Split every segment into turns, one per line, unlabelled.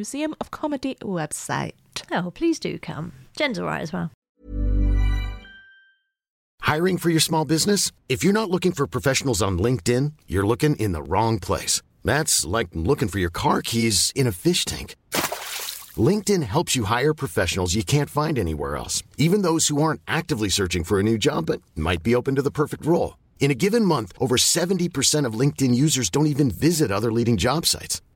Museum of Comedy website.
Oh, please do come. Jen's all right as well.
Hiring for your small business? If you're not looking for professionals on LinkedIn, you're looking in the wrong place. That's like looking for your car keys in a fish tank. LinkedIn helps you hire professionals you can't find anywhere else, even those who aren't actively searching for a new job but might be open to the perfect role. In a given month, over 70% of LinkedIn users don't even visit other leading job sites.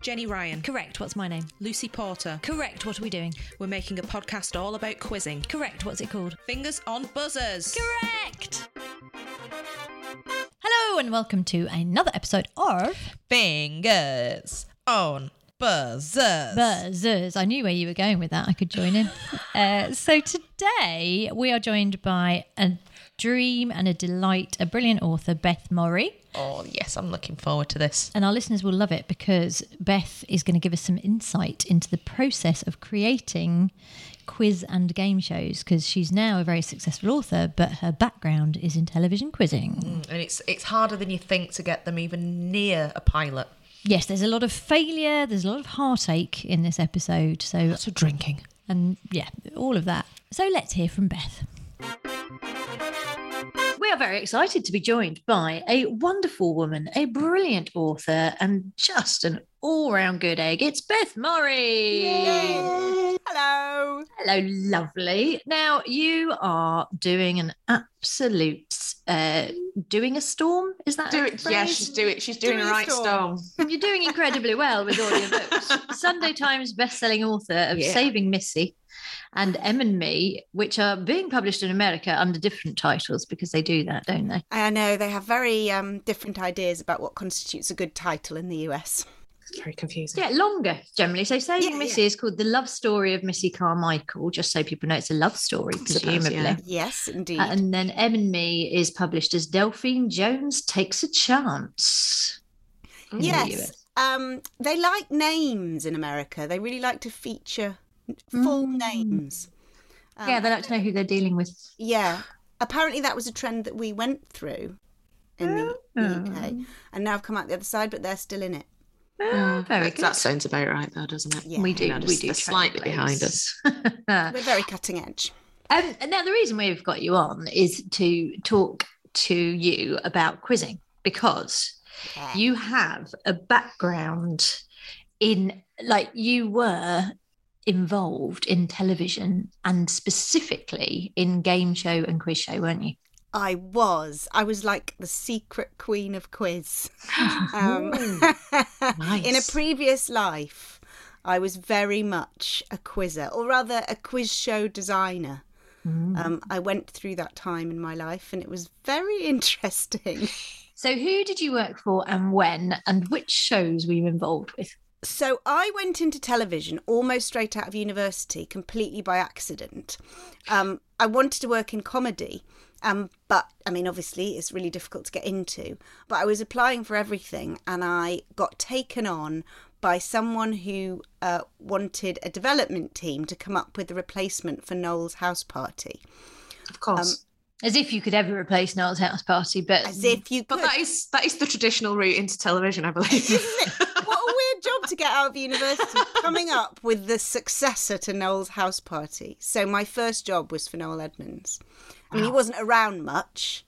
Jenny Ryan.
Correct. What's my name?
Lucy Porter.
Correct. What are we doing?
We're making a podcast all about quizzing.
Correct. What's it called?
Fingers on buzzers.
Correct. Hello and welcome to another episode of
Fingers on buzzers.
Buzzers. I knew where you were going with that. I could join in. uh, so today we are joined by a dream and a delight, a brilliant author, Beth Murray.
Oh, yes, I'm looking forward to this.
And our listeners will love it because Beth is going to give us some insight into the process of creating quiz and game shows because she's now a very successful author, but her background is in television quizzing.
Mm, and it's it's harder than you think to get them even near a pilot.
Yes, there's a lot of failure, there's a lot of heartache in this episode. So,
Lots of drinking.
and yeah, all of that. So let's hear from Beth. We are very excited to be joined by a wonderful woman, a brilliant author, and just an all round good egg. It's Beth Murray.
Hello.
Hello, lovely. Now, you are doing an absolute, uh, doing a storm? Is that
Do it. Yeah,
phrase?
she's doing. She's doing, a right storm.
You're doing incredibly well with all your books. Sunday Times best-selling author of
Yeah.
Saving Missy and Em and Me, which are being published in America under different titles because they do that, don't they?
I know they have very um, different ideas about what constitutes a good title in the US.
It's very confusing.
Yeah, longer generally. So Saving
Yeah,
Missy is called The Love Story of Missy Carmichael, just so people know it's a love story,
Suppose,
presumably.
yeah.
Yes, indeed.
Uh, and then Em and Me is published as Delphine Jones Takes a Chance. in the
yes, um, they like names in America. They really like to feature full
Mm.
names. Um,
yeah, they like to know who they're dealing with.
Yeah, apparently that was a trend that we went through in the, the UK, and now I've come out the other side, but they're still in it.
Oh, very
that,
good.
that sounds about right, though, doesn't it?
Yeah.
we do.
You know,
we do.
they're slightly behind us.
us.
We're very cutting edge.
Um, now, the reason we've got you on is to talk to you about quizzing because
Yeah.
you have a background in, like, you were involved in television and specifically in game show and quiz show, weren't you?
I was. I was like the secret queen of quiz. Um, In a previous life, I was very much a quizzer, or rather a quiz show designer. Um, I went through that time in my life and it was very interesting.
So, who did you work for and when, and which shows were you involved with?
So I went into television almost straight out of university, completely by accident. Um, I wanted to work in comedy, um, but I mean, obviously, it's really difficult to get into. But I was applying for everything, and I got taken on by someone who uh, wanted a development team to come up with a replacement for Noel's house party.
Of course.
As if you could ever replace Noel's house party, but
As if you Could.
but that is that is the traditional route into television, I believe.
What a weird job to get out of university, coming up with the successor to Noel's house party. So my first job was for Noel Edmonds. I mean, he wasn't around much,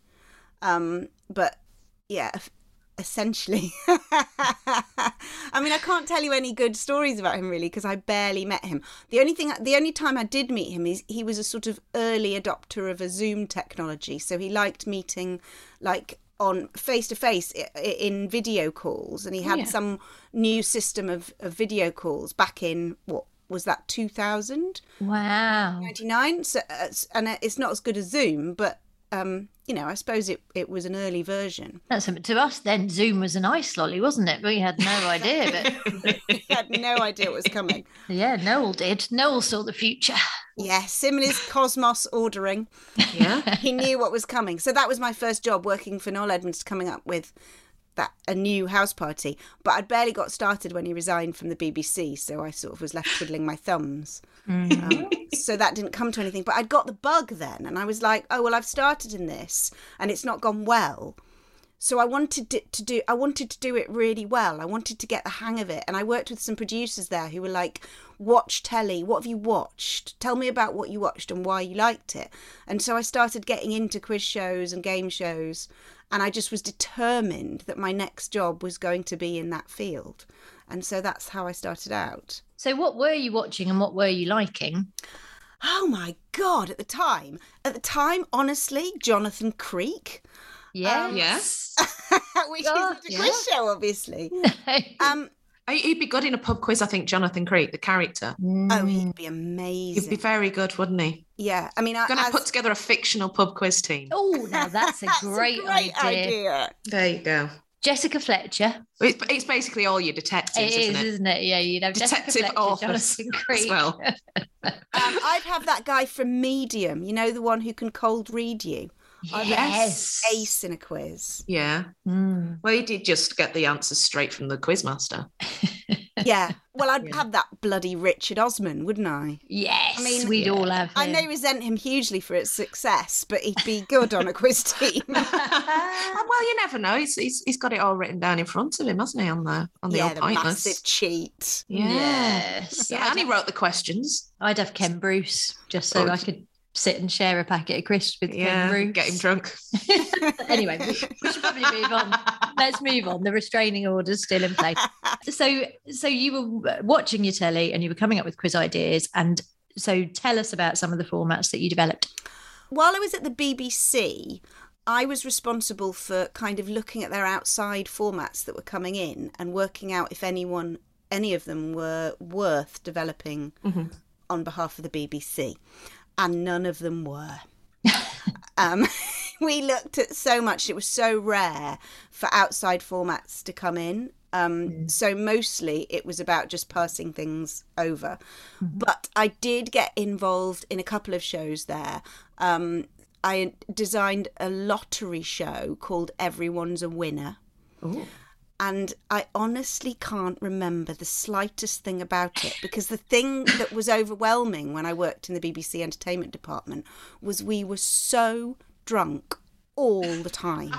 um, but yeah, f- essentially. I mean, I can't tell you any good stories about him really because I barely met him. The only thing, the only time I did meet him is he was a sort of early adopter of a Zoom technology, so he liked meeting like on face to face in video calls, and he had
yeah.
some new system of, of video calls back in what was that 2000
wow.
99 so uh, and it's not as good as zoom but um you know i suppose it, it was an early version
That's to us then. Zoom was an ice lolly, wasn't it? We had no idea, but
had no idea what was coming
yeah, Noel did. Noel saw the future.
yes him and his cosmic ordering
yeah.
he knew what was coming so that was my first job working for noel edmonds coming up with that a new house party but i'd barely got started when he resigned from the bbc so i sort of was left twiddling my thumbs. Um, so that didn't come to anything but i'd got the bug then and i was like oh well i've started in this and it's not gone well. So i wanted it to do i wanted to do it really well. I wanted to get the hang of it and i worked with some producers there who were like watch telly. What have you watched? Tell me about what you watched and why you liked it. And so i started getting into quiz shows and game shows and i just was determined that my next job was going to be in that field. And so that's how i started out.
So, what were you watching and what were you liking?
oh my god at the time. At the time honestly jonathan creek.
Yeah.
Yes.
which
God,
is a quiz show obviously. Um
I- He'd be good in a pub quiz, I think, Jonathan Creek, the character.
oh he'd be amazing.
He'd be very good, wouldn't he?
yeah i mean I'm
Going to
as-
put together a fictional pub quiz team.
Oh, now that's a
That's
great,
great
idea.
There you go.
Jessica Fletcher.
It's, it's basically all your detectives,
It is,
isn't it?
isn't it? Yeah, you'd have
Detective
Fletcher,
authors
Jonathan
as well.
Um, I'd have that guy from Medium, you know, the one who can cold read you. I'd
Yes.
Ace in a quiz.
Yeah.
Mm.
Well, he did just get the answers straight from the quizmaster.
Yeah. Well, I'd
Yeah.
have that bloody Richard Osman, wouldn't I?
Yes,
I mean,
we'd all have.
I may resent him hugely for its success, but he'd be good on a quiz team.
Uh, well, you never know. He's, he's he's got it all written down in front of him, hasn't he? On the on the
yeah,
old
the
pointless.
massive cheat.
Yeah.
Yes.
Yeah, and he wrote the questions.
I'd have Ken Bruce just so
Oh,
I could sit and share a packet of crisps with
Yeah,
Ken Bruce.
get him drunk.
anyway, we, we should probably move on. Let's move on. The restraining order's still in place. So, so you were watching your telly and you were coming up with quiz ideas. And so, tell us about some of the formats that you developed.
While I was at the BBC, I was responsible for kind of looking at their outside formats that were coming in and working out if anyone, any of them were worth developing mm-hmm. on behalf of the BBC. And none of them were. um, we looked at so much, it was so rare for outside formats to come in. Um, So mostly it was about just passing things over. But I did get involved in a couple of shows there. Um, I designed a lottery show called Everyone's a Winner. And I honestly can't remember the slightest thing about it because the thing that was overwhelming when I worked in the BBC entertainment department was we were so drunk all the time.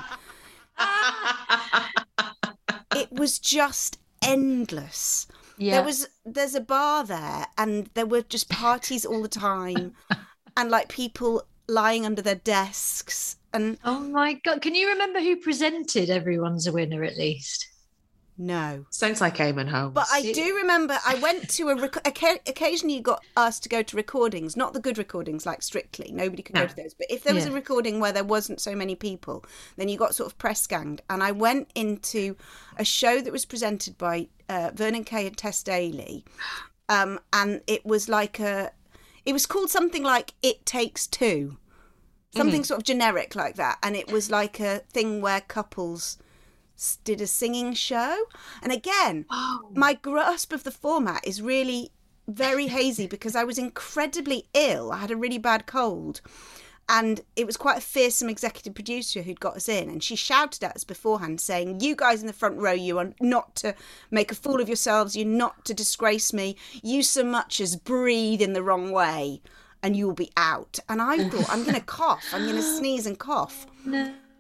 it was just endless.
Yeah.
There was there's a bar there and there were just parties all the time and like people lying under their desks and
Oh my God. Can you remember who presented Everyone's a Winner at least?
No.
Sounds like Eamonn Holmes.
But I do remember I went to a rec- occasionally you got asked to go to recordings, not the good recordings like Strictly. Nobody could go to those. But if there was
Yeah.
a recording where there wasn't so many people, then you got sort of press ganged. And I went into a show that was presented by uh, Vernon Kay and Tess Daly, um, and it was like a, it was called something like "It Takes Two, something sort of generic like that, and it was like a thing where couples did a singing show, and again, my grasp of the format is really very hazy because I was incredibly ill. I had a really bad cold. And it was quite a fearsome executive producer who'd got us in, and she shouted at us beforehand, saying, "You guys in the front row, you are not to make a fool of yourselves. You're not to disgrace me. You so much as breathe in the wrong way, and you will be out." And I thought, "I'm going to cough. I'm going to sneeze and cough."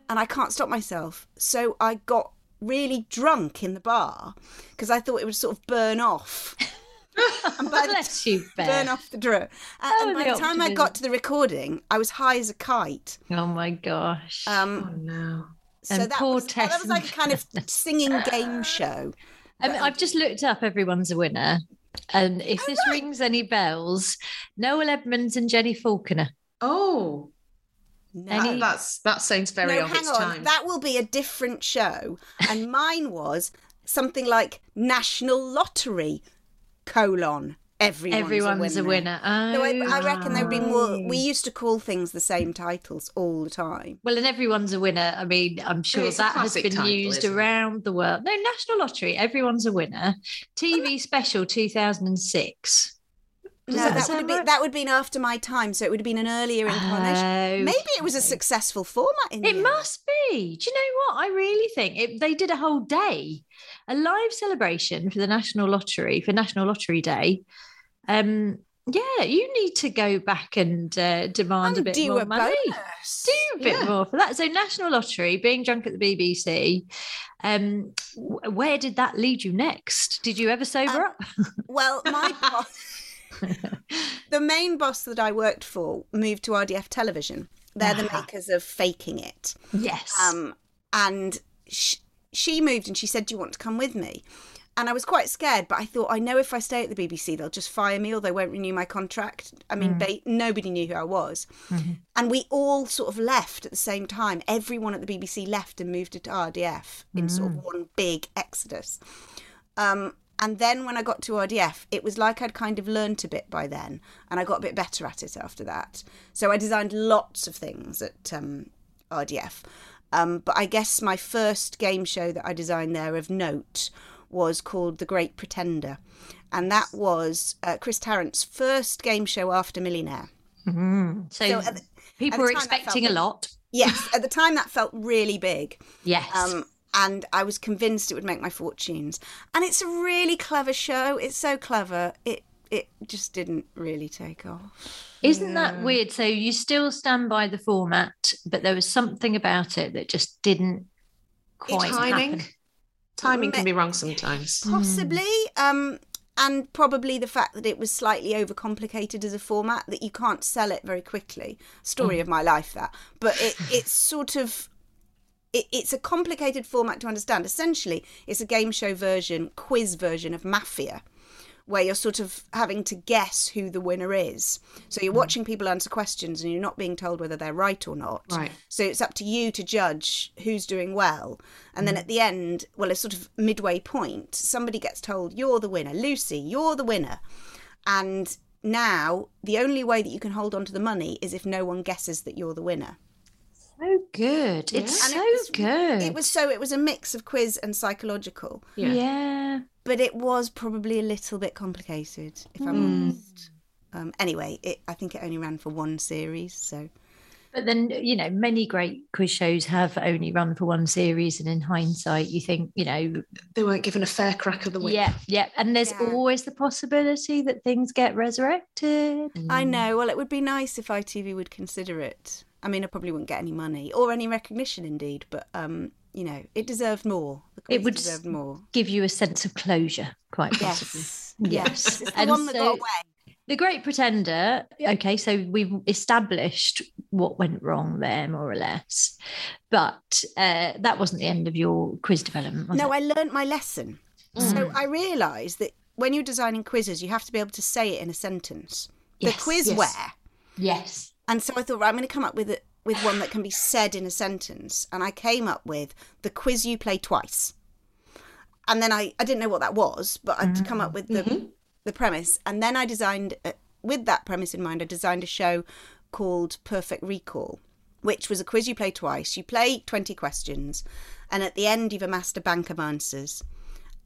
And I can't stop myself. So I got really drunk in the bar because I thought it would sort of burn off. and by the
Bless you,
burn off the drip. Uh, and by
the
the time I got to the recording, I was high as a kite.
Oh my gosh.
Um,
Oh no.
so
And
that
poor
was, that was like a kind of singing game show.
I mean, I've just looked up Everyone's a Winner. And if
Oh,
this rings any bells, Noel Edmonds and Jenny Falconer.
Oh,
No,
Any-
that's that sounds very
no
of
hang on.
time.
That will be a different show. And mine was something like National Lottery, colon, everyone's,
Everyone's
a winner.
Oh,
So I, I reckon there'd be more. Oh.
We
used to call things the same titles all the time.
Well, and everyone's a winner. I mean, I'm sure
it's
that has been
title,
used
isn't it?
around the world. No, National Lottery, everyone's a winner. TV special 2006. Does
no,
that
that, would
sound
have been
right?
that would have been after my time, so it would have been an earlier incarnation.
Oh,
Maybe it was a successful format in
It must be. Do you know what? I really think it, they did a whole day, a live celebration for the National Lottery for National Lottery Day. Um, yeah, you need to go back and uh, demand a bit
do
more
a
money.
bonus.
Do a bit
Yeah.
more for that. So National Lottery, being drunk at the BBC. Um, wh- where did that lead you next? Did you ever sober
Um,
up?
Well, my the main boss that I worked for moved to RDF Television. They're the
Ah.
makers of Faking It.
yes.
Um, and sh- she moved and she said, Do you want to come with me? And I was quite scared, but I thought, I know if I stay at the BBC, they'll just fire me or they won't renew my contract. I mean, they, nobody knew who I was. And we all sort of left at the same time. Everyone at the BBC left and moved to RDF in sort of one big exodus. Um, and then when I got to RDF, it was like I'd kind of learnt a bit by then, and I got a bit better at it after that. So I designed lots of things at um, RDF. Um, but I guess my first game show that I designed there of note was called The Great Pretender. And that was uh, Chris Tarrant's first game show after Millionaire.
so
so the-
people were expecting a lot.
Yes, at the time that felt really big.
Yes.
Um, and I was convinced it would make my fortunes. And it's a really clever show. It's so clever. It it just didn't really take off.
Isn't that weird? So you still stand by the format, but there was something about it that just didn't quite
timing.
happen.
Timing can be wrong sometimes.
Possibly. Um, and probably the fact that it was slightly overcomplicated as a format that you can't sell it very quickly. Story of my life, that. But it, it's sort of. It, it's a complicated format to understand. Essentially, it's a game show version, quiz version of Mafia, where you're sort of having to guess who the winner is. So you're hmm. watching people answer questions and you're not being told whether they're right or not.
Right.
So it's up to you to judge who's doing well. And then hmm. at the end, well, a sort of midway point, somebody gets told, You're the winner. Lucy, you're the winner. And now the only way that you can hold on to the money is if no one guesses that you're the winner.
So good. It's
And
so
it was-
good.
It was so, it was a mix of quiz and psychological,
Yeah.
yeah.
but it was probably a little bit complicated, if I'm honest. Um, anyway, it, I think it only ran for one series, so.
But then, you know, many great quiz shows have only run for one series. And in hindsight, you think, you know,
They weren't given a fair crack of the whip.
yeah, yeah. And there's
Yeah.
always the possibility that things get resurrected.
I know. Well, it would be nice if ITV would consider it. I mean, I probably wouldn't get any money or any recognition, indeed. But um, you know, it deserved more.
It would
deserved more.
give you a sense of closure, quite possibly.
Yes,
Yes.
yes. The
And
one that
so-
got away.
The Great Pretender. Okay, so we've established what went wrong there, more or less, but uh, that wasn't the end of your quiz development. Was
No,
it?
I learnt my lesson. So I realised that when you're designing quizzes, you have to be able to say it in a sentence. The
Yes,
quiz
yes.
where.
yes.
And so I thought, right, I'm going to come up with it with one that can be said in a sentence. And I came up with the quiz you play twice. and then I, I didn't know what that was, but I'd come up with the the premise, and then I designed uh, with that premise in mind. I designed a show called Perfect Recall, which was a quiz you play twice. You play twenty questions, and at the end you've amassed a bank of answers,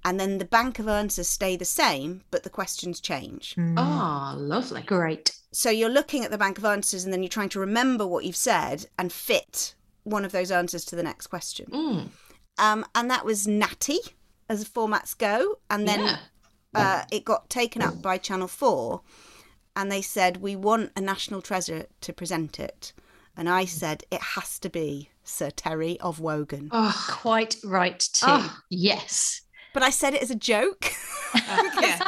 and then the bank of answers stay the same, but the questions change.
Oh, lovely.
Great.
So you're looking at the bank of answers, and then you're trying to remember what you've said and fit one of those answers to the next question.
Mm.
Um, and that was Natty as formats go, and then
Yeah.
uh, it got taken up by Channel 4 and they said, We want a national treasure to present it. And I said, It has to be Sir Terry of Wogan.
Oh,
Quite right too.
Oh.
Yes.
But I said it as a joke.
yeah.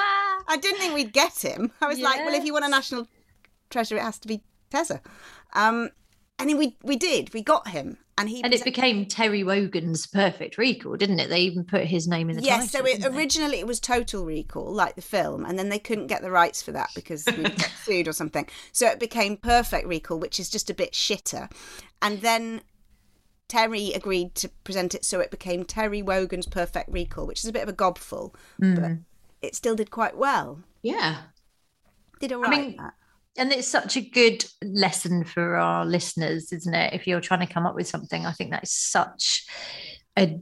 I didn't think we'd get him. I was like, Well, if you want a national treasure, it has to be Tessa. Um, and then we, we did. We got him. And he
And it became Terry Wogan's perfect recall, didn't it? They even put his name in the
Yes, so it, originally it was Total Recall, like the film, and then they couldn't get the rights for that because we got sued or something. So it became Perfect Recall, which is just a bit shitter. And then Terry agreed to present it, so it became Terry Wogan's Perfect Recall, which is a bit of a gobful, hmm. but it still did quite well.
Yeah.
Did all right.
mean,
that.
and it's such a good lesson for our listeners, isn't it? If you're trying to come up with something, I think that is such a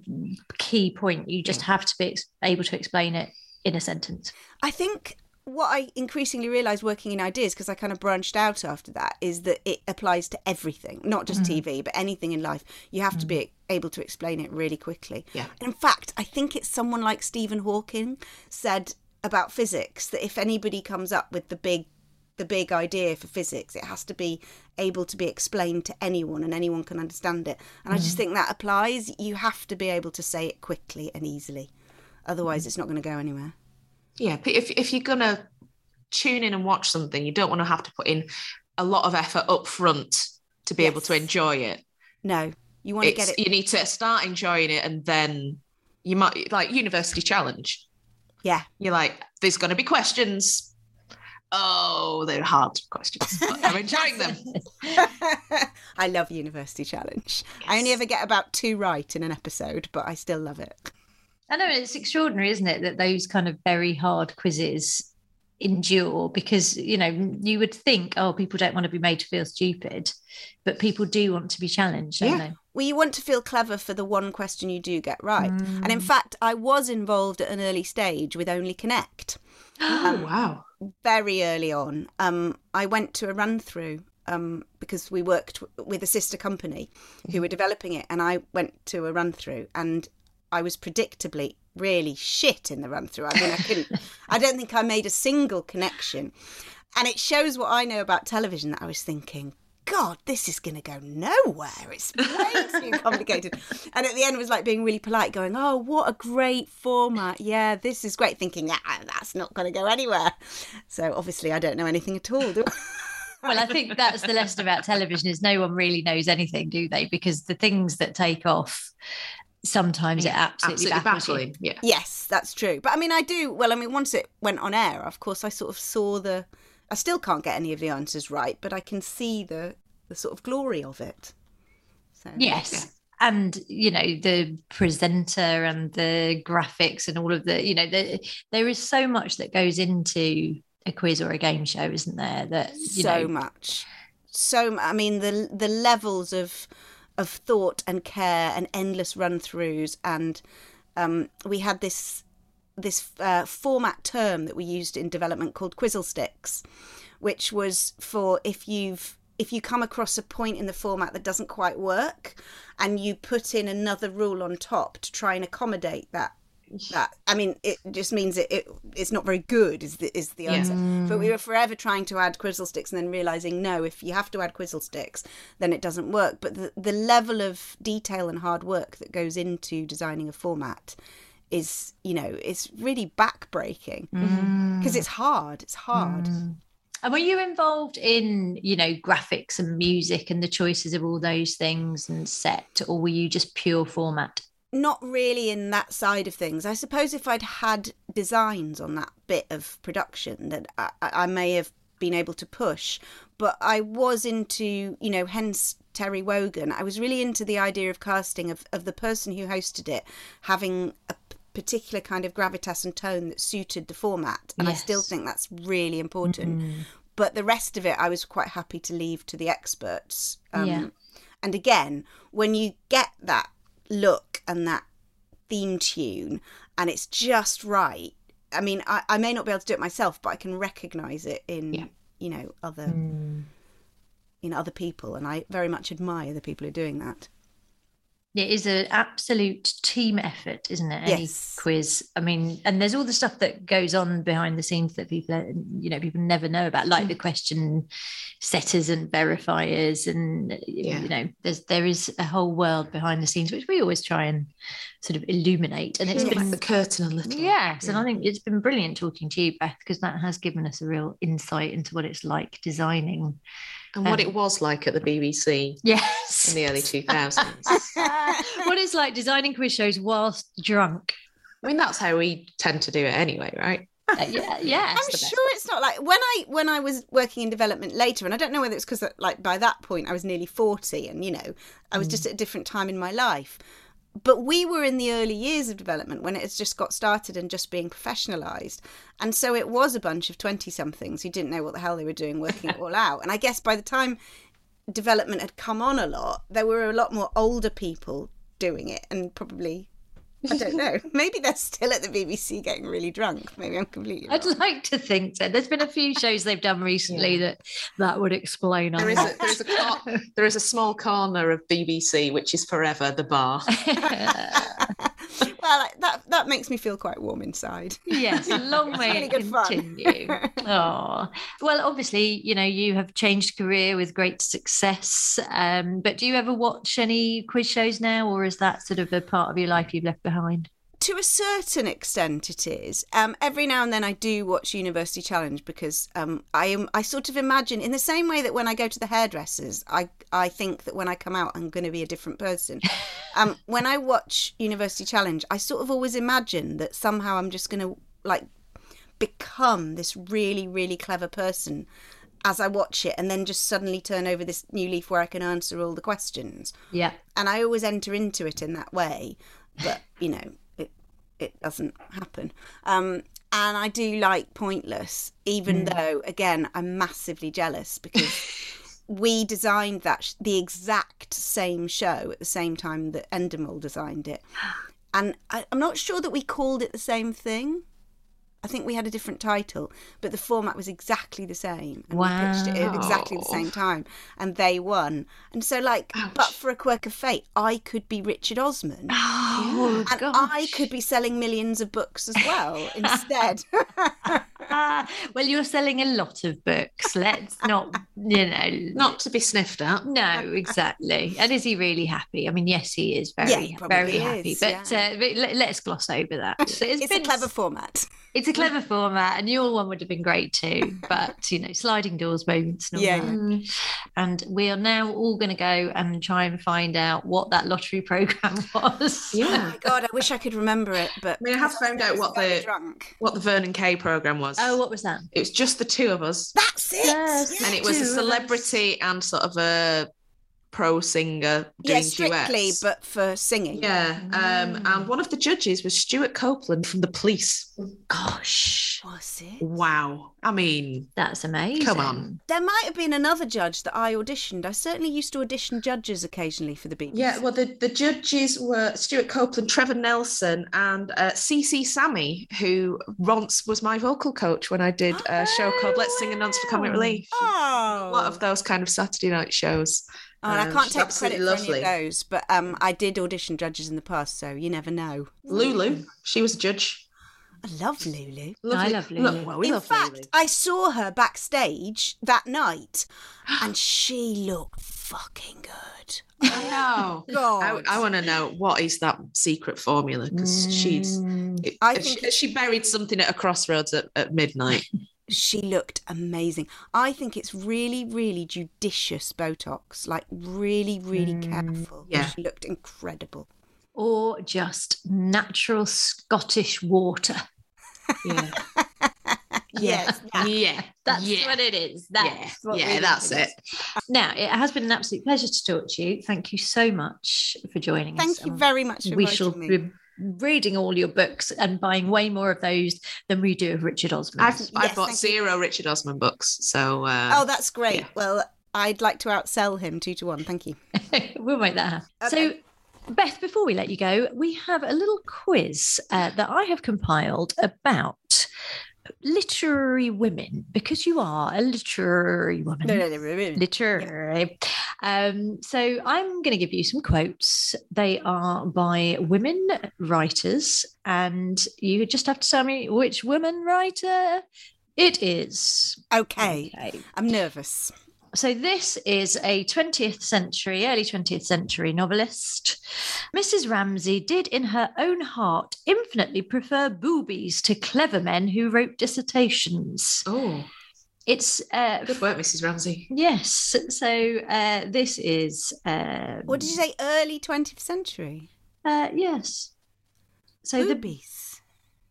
key point. You just mm. have to be able to explain it in a sentence.
I think what I increasingly realised working in ideas, because I kind of branched out after that, is that it applies to everything, not just mm-hmm. TV, but anything in life. You have to mm. be able to explain it really quickly.
Yeah.
In fact, I think it's someone like Stephen Hawking said about physics that if anybody comes up with the big the big idea for physics it has to be able to be explained to anyone and anyone can understand it. And i just mm. think that applies. You have to be able to say it quickly and easily. Otherwise mm-hmm. it's not going to go anywhere
Yeah. If, if you're going to tune in and watch something, you don't want to have to put in a lot of effort up front to be able to enjoy it.
No, you want to get it.
You need to start enjoying it and then you might, like University Challenge.
Yeah,
You're like, there's going to be questions. Oh, they're hard questions. But I'm enjoying them.
I love University Challenge. I only ever get about two right in an episode, but I still love it.
I know it's extraordinary, isn't it, that those kind of very hard quizzes endure because you know you would think oh people don't want to be made to feel stupid but people do want to be challenged don't
Yeah.
they
Well, you want to feel clever for the one question you do get right. And
Mm.
in fact, I was involved at an early stage with Only Connect.
Oh, wow.
very early on, um, I went to a run through um, because we worked w- with a sister company who were developing it, and I went to a run through, and I was predictably really shit in the run through. I mean, I couldn't. I don't think I made a single connection, and it shows what I know about television. That I was thinking. God, this is going to go nowhere. It's way too complicated. And at the end, it was like being really polite, going, Oh, what a great format. Yeah, this is great. Thinking, ah, that's not going to go anywhere. So obviously, I don't know anything at all. Do I?
well i think that's the lesson about television is no one really knows anything do they because the things that take off sometimes it absolutely,
Absolutely
baffles
baffling. Yeah.
Yes, that's true. But I mean, I do. Well, I mean, once it went on air, of course, I sort of saw the. I still can't get any of the answers right, but I can see the the sort of glory of it. So
Yes. And you know the presenter and the graphics and all of the you know the, there is so much that goes into a quiz or a game show, isn't there? That you
so
know
much, so I mean, the the levels of of thought and care and endless run throughs, and um, we had this this uh, format term that we used in development called quizzle sticks, which was for if you've if you come across a point in the format that doesn't quite work, and you put in another rule on top to try and accommodate that. That I mean, it just means it, it it's not very good. Is the is the
Yeah.
answer? But we mm. were forever trying to add quizzle sticks and then realizing no, if you have to add quizzle sticks, then it doesn't work. But the the level of detail and hard work that goes into designing a format is you know it's really backbreaking mm. Mm. because it's hard it's hard
And were you involved in, you know, graphics and music and the choices of all those things and set, or were you just pure format?
Not really in that side of things i suppose if i'd had designs on that bit of production that i, I may have been able to push but i was into you know hence terry wogan i was really into the idea of casting of, of the person who hosted it having a p- particular kind of gravitas and tone that suited the format, and I still think that's really important.
Mm.
But the rest of it, I was quite happy to leave to the experts. Um,
Yeah.
And again, when you get that look and that theme tune, and it's just right. I mean, I, I may not be able to do it myself, but I can recognise it in
Yeah.
you know other
Mm.
in other people, and I very much admire the people who are doing that.
It is an absolute team effort, isn't it? Any
Yes.
quiz. I mean, and there's all the stuff that goes on behind the scenes that people, you know, people never know about, like hmm. the question setters and verifiers, and
Yeah.
you know, there's there is a whole world behind the scenes which we always try and sort of illuminate. And it's
Pull
been
back the curtain a little.
Yes, and I think it's been brilliant talking to you, Beth, because that has given us a real insight into what it's like designing.
And what
Um,
it was like at the BBC
Yes.
in the early 2000s.
what it's like designing quiz shows whilst drunk.
I mean, that's how we tend to do it anyway, right?
Uh, yeah, yeah.
I'm sure it's not like when I when I was working in development later, and I don't know whether it's because like by that point I was nearly forty, and you know I was just at a different time in my life. But we were in the early years of development when it has just got started and just being professionalised, and so it was a bunch of twenty somethings who didn't know what the hell they were doing, working it all out. And I guess by the time development had come on a lot, there were a lot more older people doing it, and probably. I don't know. Maybe they're still at the BBC getting really drunk. Maybe I'm completely.
I'd like to think so. There's been a few shows they've done recently that that would explain.
There
on
is a, there is a cor- there is a small corner of BBC which is forever the bar.
well, that that makes me feel quite warm inside.
yes, long may
really
it
good fun.
continue. oh, well, obviously, you know, you have changed career with great success. Um, but do you ever watch any quiz shows now, or is that sort of a part of your life you've left behind?
To a certain extent, it is. Um, every now and then, I do watch University Challenge because um, I am. I sort of imagine, in the same way that when I go to the hairdressers, I I think that when I come out, I'm going to be a different person. um, when I watch University Challenge, I sort of always imagine that somehow I'm just going to like become this really, really clever person as I watch it, and then just suddenly turn over this new leaf where I can answer all the questions.
Yeah.
and I always enter into it in that way, but you know, it doesn't happen. Um, and I do like Pointless, even though again I'm massively jealous because we designed that sh- the exact same show at the same time that Endemol designed it, and I, I'm not sure that we called it the same thing. I think we had a different title, but the format was exactly the same. And we pitched it at exactly the same time, and they won. And so, like, but for a quirk of fate, I could be Richard Osman.
Oh,
and I could be selling millions of books as well instead.
Well, you're selling a lot of books. Let's not, you know,
Not to be sniffed at.
No, exactly. And is he really happy? I mean, yes, he is very,
Yeah, he probably
very happy. But,
yeah.
uh, but let, let's gloss over that. It's,
it's
been-
a clever format.
It's a clever format, and your one would have been great too. But you know, sliding doors moments. And, all
Yeah,
that. and we are now all going to go and try and find out what that lottery program was.
Oh my god, I wish I could remember it, but
I mean, I have found out what the
drunk.
what the Vernon Kay program was.
Oh, what was that?
It was just the two of us,
That's it.
Yes.
and it was a celebrity and sort of a pro singer doing
yeah, strictly,
duets.
but for singing.
yeah, um, and one of the judges was Stewart Copeland from the Police.
Gosh,
Was it?
Wow, I mean,
that's amazing.
Come on.
There might have been another judge that I auditioned. I certainly used to audition judges occasionally for the BBC.
yeah. Well, the the judges were Stewart Copeland, Trevor Nelson, and uh, CeCe Sammy, who once was my vocal coach when I did a show called Let's Sing and Dance for Comic. Relief.
Oh,
A lot of those kind of Saturday night shows.
Oh, and I
Um,
can't take
absolutely
credit for any of those, but um, I did audition judges in the past, so you never know.
Lulu, she was a judge.
I love Lulu.
Lovely.
love Lulu.
well, we
in
love
fact,
Lulu.
I saw her backstage that night, and she looked fucking good.
I know.
God.
I, I want to know what is that secret formula because she's.
Mm.
It,
I think
she, has she buried something at a crossroads at, at midnight.
She looked amazing. I think it's really, really judicious Botox, like really, really mm, careful.
Yeah.
She looked incredible.
or just natural Scottish water.
Yeah.
Yes.
yeah.
That's
yeah.
what it is.
Yeah.
That's what
Yeah,
really
that's
is. Now, it has been an absolute pleasure to talk to you. Thank you so much for joining us.
Thank you
and
very much for
We shall
me.
Be reading all your books and buying way more of those than we do of Richard Osman.
I've, I've
Yes,
bought
thank you.
zero Richard Osman books. So, uh,
oh, that's great.
yeah.
Well, I'd like to outsell him two to one. Thank you.
we'll make that happen.
Okay.
So, Beth, before we let you go, we have a little quiz uh, that I have compiled about literary women because you are a literary woman. Literary. Um, so I'm going to give you some quotes. They are by women writers, and you just have to tell me which woman writer it is.
Okay.
Okay.
I'm nervous.
So this is a 20th century, early 20th century novelist. Mrs. Ramsay did in her own heart infinitely prefer boobies to clever men who wrote dissertations.
oh,
It's uh,
good work, Mrs. Ramsay.
yes. So uh, this is um,
What did you say? Early 20th century?
Uh, yes. So the
Boobies.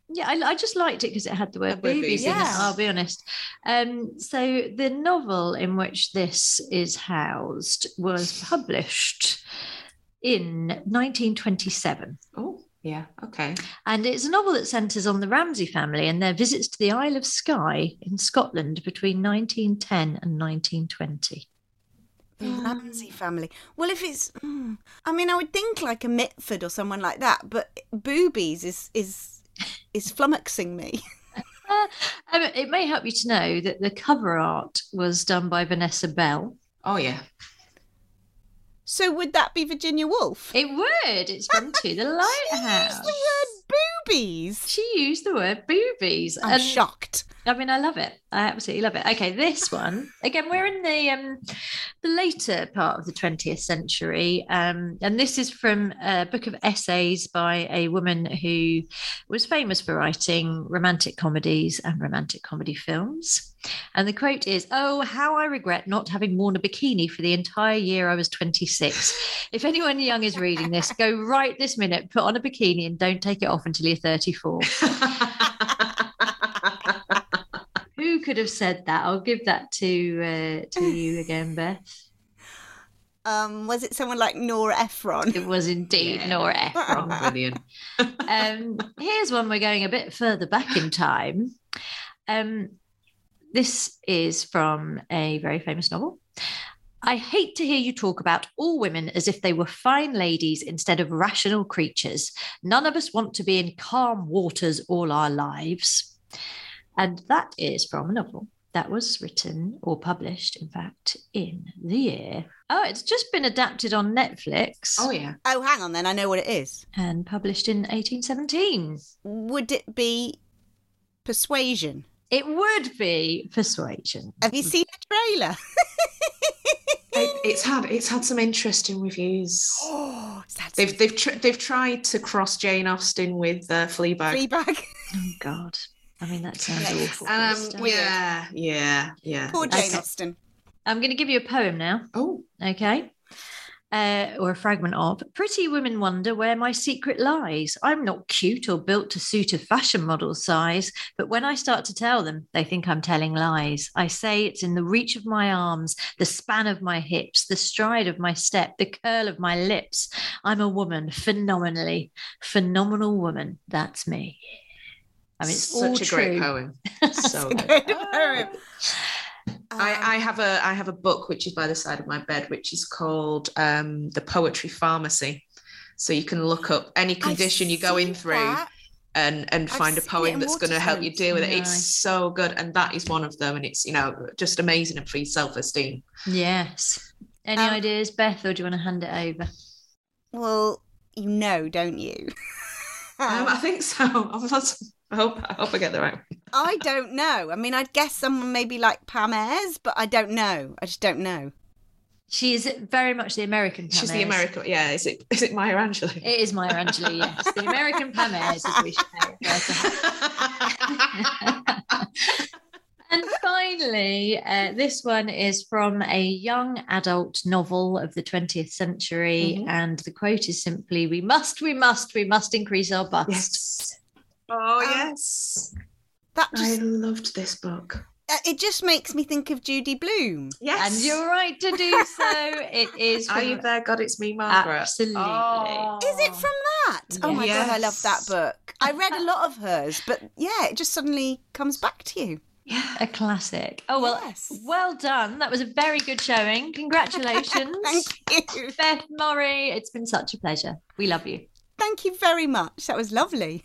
Yeah, I, I just liked it because it had the word
The
boobies in it. I'll be honest. Um, so the novel in which this is housed was published in 1927,
Oh, yeah. Okay.
and it's a novel that centres on the Ramsay family and their visits to the Isle of Skye in Scotland between 1910 and 1920.
The Ramsay family. Well, if it's, mm, I mean, I would think like a Mitford or someone like that, but boobies is is is flummoxing me.
Uh, um, it may help you to know that the cover art was done by Vanessa Bell.
Oh, yeah.
So would that be Virginia Woolf?
It would. It's from To the
Use
Lighthouse.
the word boobies.
She used the word boobies.
I'm
and-
shocked.
I mean, I love it. I absolutely love it. Okay, this one again. We're in the um, the later part of the twentieth century, um, and this is from a book of essays by a woman who was famous for writing romantic comedies and romantic comedy films. And the quote is, "Oh, how I regret not having worn a bikini for the entire year I was twenty six. If anyone young is reading this, go right this minute, put on a bikini, and don't take it off until you're thirty four. Who could have said that? I'll give that to uh, to you again, Beth.
Um, was it someone like Nora Ephron?
It was indeed Nora Ephron.
Brilliant.
Um, here's one we're going a bit further back in time. Um, this is from a very famous novel. I hate to hear you talk about all women as if they were fine ladies instead of rational creatures. None of us want to be in calm waters all our lives. And that is from a novel that was written or published, in fact, in the year. Oh, it's just been adapted on Netflix
Oh, yeah.
Oh, hang on, then I know what it is.
and published in 1817.
Would it be Persuasion?
It would be Persuasion.
Have you seen the trailer?
It, it's had it's had some interesting reviews.
oh, is
They've they've tr- they've tried to cross Jane Austen with uh, Fleabag.
Fleabag?
Oh, God. I mean, that sounds awful.
Um, yeah, yeah, yeah.
Poor Jane
Okay.
Austen.
I'm going to give you a poem now.
Oh,
Okay. Uh, or a fragment of Pretty women wonder where my secret lies. I'm not cute or built to suit a fashion model size, but when I start to tell them, they think I'm telling lies. I say it's in the reach of my arms, the span of my hips, the stride of my step, the curl of my lips. I'm a woman, phenomenally, phenomenal woman. That's me. I mean, it's all
such a great poem. So good.
Great poem.
I, I have a I have a book which is by the side of my bed, which is called um, the Poetry Pharmacy. So you can look up any
I've
condition you're going through
that.
and and
I've
find a poem that's going to help you deal with it.
Nice.
It's so good, and that is one of them, and it's you know just amazing for your self esteem.
Yes. Any
Um,
ideas, Beth, or do you want to hand it over?
Well, you know, don't you?
Um, I think so. I hope I hope I get the right. one.
I don't know. I mean, I'd guess someone maybe like Pam Ayres, but I don't know. I just don't know.
She is very much the American.
She's the American. Yeah, is it is it Maya Angelou?
It is Maya Angelou, yes. The American Pam Ayres, as we should know. And finally, uh, this one is from a young adult novel of the 20th century.
Mhm.
And the quote is simply We must, we must, we must increase our busts.
yes. Oh
Um,
yes.
That
I loved this book.
uh, it just makes me think of Judy Blume.
Yes.
And you're right to do so. It is
Are you there? God, it's me, Margaret.
Absolutely.
Oh.
Is it from that? Oh my god, I love that book. I read a lot of hers, but yeah, it just suddenly comes back to you. Yeah.
A classic. Oh well,
Yes.
well done. That was a very good showing. Congratulations.
Thank you.
Beth Murray, it's been such a pleasure. We love you.
Thank you very much. That was lovely.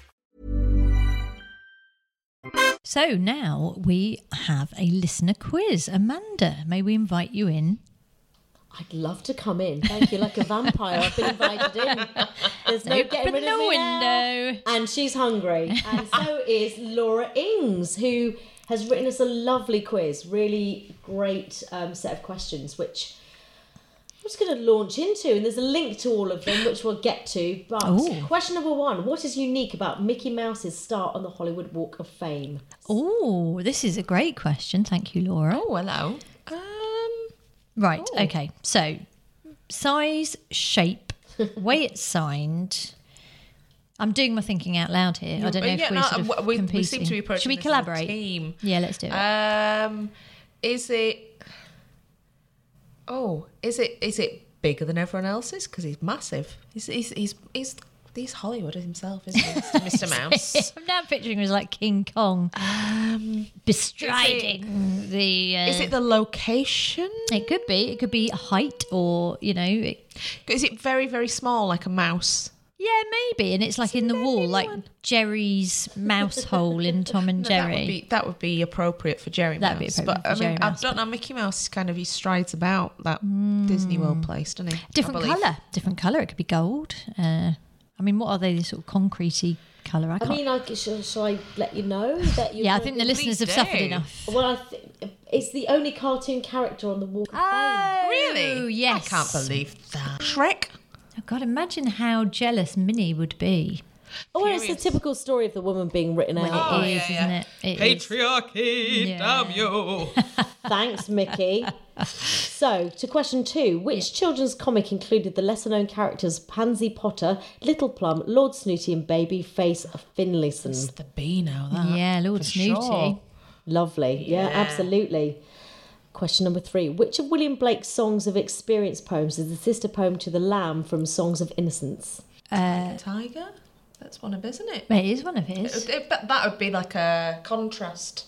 So now we have a listener quiz. Amanda, may we invite you in?
I'd love to come in. Thank you. Like a vampire, I've been invited in. There's no getting rid of
the
me now.
window.
And she's hungry. And so is Laura Ings, who has written us a lovely quiz. Really great um, set of questions, which I'm just going to launch into. And there's a link to all of them, which we'll get to. But
Ooh.
question number one What is unique about Mickey Mouse's start on the Hollywood Walk of Fame?
Oh, this is a great question. Thank you, Laura.
Oh, hello. Um,
Right.
Oh.
Okay. So, size, shape, way it's signed. I'm doing my thinking out loud here. I don't know if
yeah,
we're
no,
sort of
we, we
competing.
seem to be
Should we
this as a
collaborate?
team.
Yeah, let's do it.
Um, is it? Oh, is it? Is it bigger than everyone else's? Because he's massive. He's he's he's he's, he's Hollywood himself, isn't he, Mr. Mouse?
I'm now picturing him as like King Kong
Um,
bestriding the. Uh,
is it the location?
It could be. It could be height, or you know. It,
Is it very very small, like a mouse?
Yeah, maybe. And it's like in the wall, like Jerry's mouse hole in Tom and
No,
Jerry.
That would be that would be appropriate for Jerry
That'd be
Mouse.
appropriate
but
for
I mean,
Jerry
I don't know. Mickey Mouse is kind of he strides about that Disney World place, doesn't he?
Different colour. Different colour. It could be gold. Uh, I mean, what are they? This sort of concretey colour. I
I mean, I, shall, shall I let you know that you
yeah, I think the listeners have suffered enough.
Well, I th- it's the only cartoon character on the Walk of Fame.
Oh,
Really?
Yes.
I can't believe that. Shrek.
Oh God, imagine how jealous Minnie would be.
Oh, well, it's the typical story of the woman being written
Well,
out.
it is, oh, isn't it? It is.
Patriarchy,
Yeah.
damn you.
Thanks, Mickey. so, to question two Which children's comic included the lesser known characters Pansy Potter, Little Plum, Lord Snooty, and Baby Face Finlayson?
It's the Beano, that.
Yeah, Lord
for
Snooty.
sure.
Lovely. Yeah, absolutely. Question number three. Which of William Blake's songs of experience poems is the sister poem to The Lamb from Songs of Innocence?
Uh, tiger? That's one of his, isn't it?
It is one of his.
would- it- but that would be like a contrast,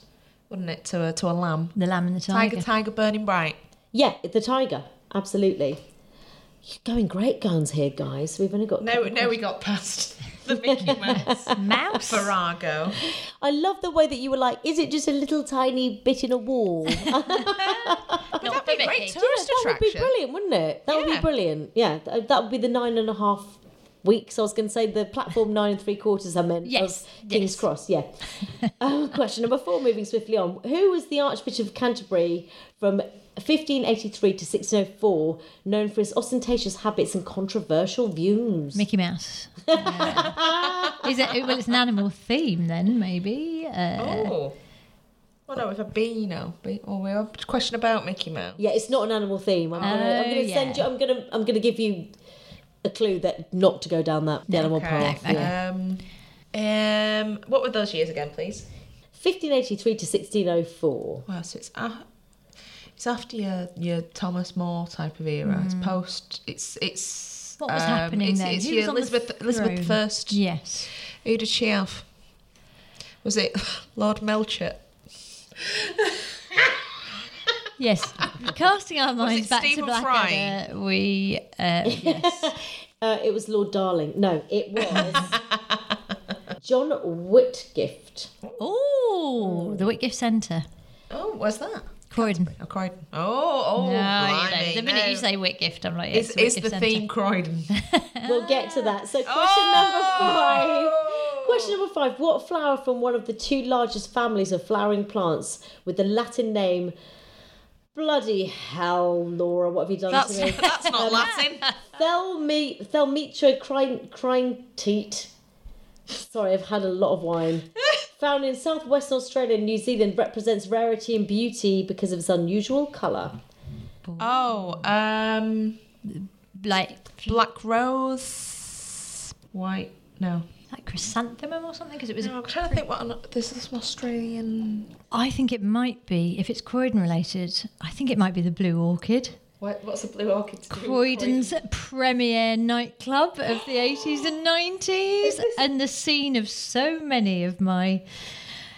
wouldn't it, to a, to a lamb?
The Lamb and the
Tiger,
Tiger.
tiger, burning bright.
Yeah, the tiger. Absolutely. You're going great guns here, guys. We've only got. a
No,
couple
no, we got past the Mickey Mouse.
Mouse.
Virago.
I love the way that you were like, is it just a little tiny bit in a wall?
But that'd be a great
Mickey.
tourist
that would be
attraction.
brilliant, wouldn't it? That would be brilliant. Yeah, th- that would be the nine and a half weeks. I was going to say the platform nine and three quarters. I meant
Yes,
of King's
yes.
Cross. Yeah. um, question number four. Moving swiftly on. Who was the Archbishop of Canterbury from 1583 to 1604, known for his ostentatious habits and controversial views?
Mickey Mouse. Is it? Well, it's an animal theme then, maybe. Uh,
Oh. Well, no, with a Beano. Be- oh, we have a question about Mickey Mouse.
Yeah, it's not an animal theme. I'm gonna, I'm
Oh,
gonna send you. I'm gonna, I'm gonna give you a clue that not to go down that the animal path. Yeah.
Um, um, what were those years again, please?
1583 to 1604.
Well, so it's uh, it's after your your Thomas More type of era. It's post. It's it's.
What was
um,
happening
it's,
then?
It's
Who
your
was the
Elizabeth Elizabeth
throne?
First.
Yes.
Who did she have? Was it Lord Melchett?
Yes. Casting our minds back
Stephen
to Blackadder, we uh, yes.
Uh, it was Lord Darling. No, it was John Whitgift.
Oh, the Whitgift Centre,
Oh, where's that?
Croydon.
Oh, Croydon. Oh, oh,
no, you know, the minute
no.
you say Whitgift, I'm like,
Is,
it's,
is
Whitgift
the
Centre.
theme Croydon?
We'll get to that. So, question number oh! five. Question number five. What flower from one of the two largest families of flowering plants with the Latin name? Bloody hell, Laura, what have you done
That's
to me?
that's not um, Latin.
Thelme, Thelymitra crine, crineteat. Sorry, I've had a lot of wine. Found in southwestern Australia and New Zealand, represents rarity and beauty because of its unusual colour.
Oh, um,
like
black rose, white. No,
like chrysanthemum or something because it was.
no. I'm trying to think what. an- This is some Australian.
I think it might be if it's Croydon related. I think it might be the Blue Orchid.
What, what's the blue orchid? to
Croydon's premier nightclub of the 80s and 90s, and the scene of so many of my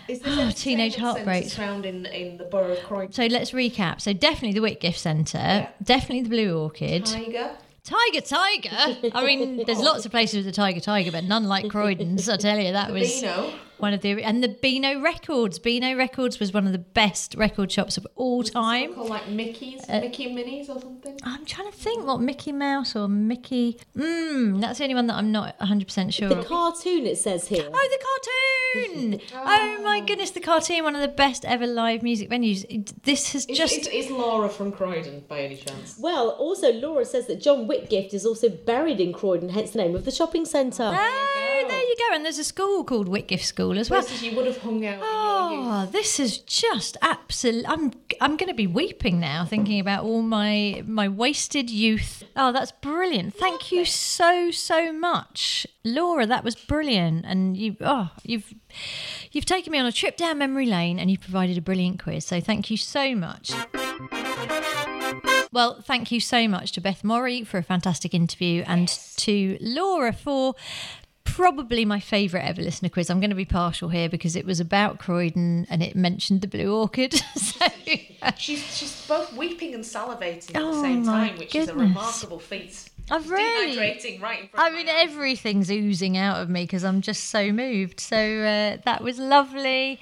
Oh, teenage heartbreaks.
Found in, in the borough of Croydon.
So let's recap. So definitely the Whitgift Centre, definitely the Blue Orchid.
Tiger.
Tiger, Tiger. I mean, there's lots of places with the Tiger, Tiger, but none like Croydon's. I tell you, that
The
was
Beano.
One of the and the Beano Records. Beano Records was one of the best record shops of all time.
Called like Mickey's,
Uh,
Mickey and Minnie's or something.
I'm trying to think what Mickey Mouse or Mickey. Mmm, that's the only one that I'm not 100 percent sure.
The
of.
cartoon, it says here.
Oh, the cartoon! oh my goodness, the cartoon, one of the best ever live music venues. This has
Is,
just.
is, is Laura from Croydon by any chance?
Well, also, Laura says that John Whitgift is also buried in Croydon, hence the name of the shopping centre.
Oh, there you go. And there's a school called Whitgift School as well.
You would have hung out
Oh, this is just absolute. I'm I'm going to be weeping now thinking about all my my wasted youth. Oh, that's brilliant. Thank you so so much, Laura. That was brilliant. And you oh you've you've taken me on a trip down memory lane, and you provided a brilliant quiz. So thank you so much. Well, thank you so much to Beth Morrie for a fantastic interview and to Laura for probably my favourite ever listener quiz. I'm going to be partial here because it was about Croydon and it mentioned the Blue Orchid. so,
She's she's both weeping and salivating at
Oh
the same time, which is a remarkable feat.
I've really.
Dehydrating right in front
I
of
mean,
eyes.
everything's oozing out of me because I'm just so moved. So uh, that was lovely.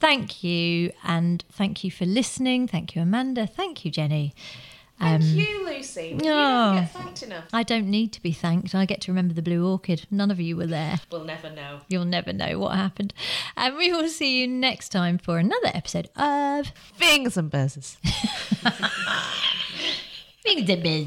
Thank you. And thank you for listening. Thank you, Amanda. Thank you, Jenny. Um,
Thank you, Lucy. You
Oh.
don't get thanked enough.
I don't need to be thanked. I get to remember the Blue Orchid. None of you were there.
We'll never know.
You'll never know what happened. And we will see you next time for another episode of
Fingers and buzzers.
Fingers and Biz.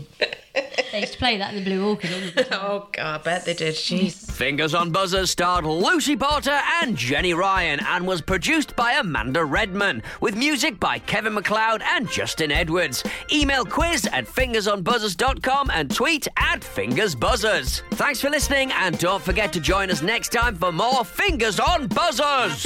They used to play that in the Blue Orchid all the time.
Oh God, I bet they did. Jeez.
Fingers on Buzzers starred Lucy Porter and Jenny Ryan and was produced by Amanda Redman with music by Kevin MacLeod and Justin Edwards. Email quiz at fingersonbuzzers.com and tweet at fingersbuzzers. Thanks for listening and don't forget to join us next time for more Fingers on Buzzers.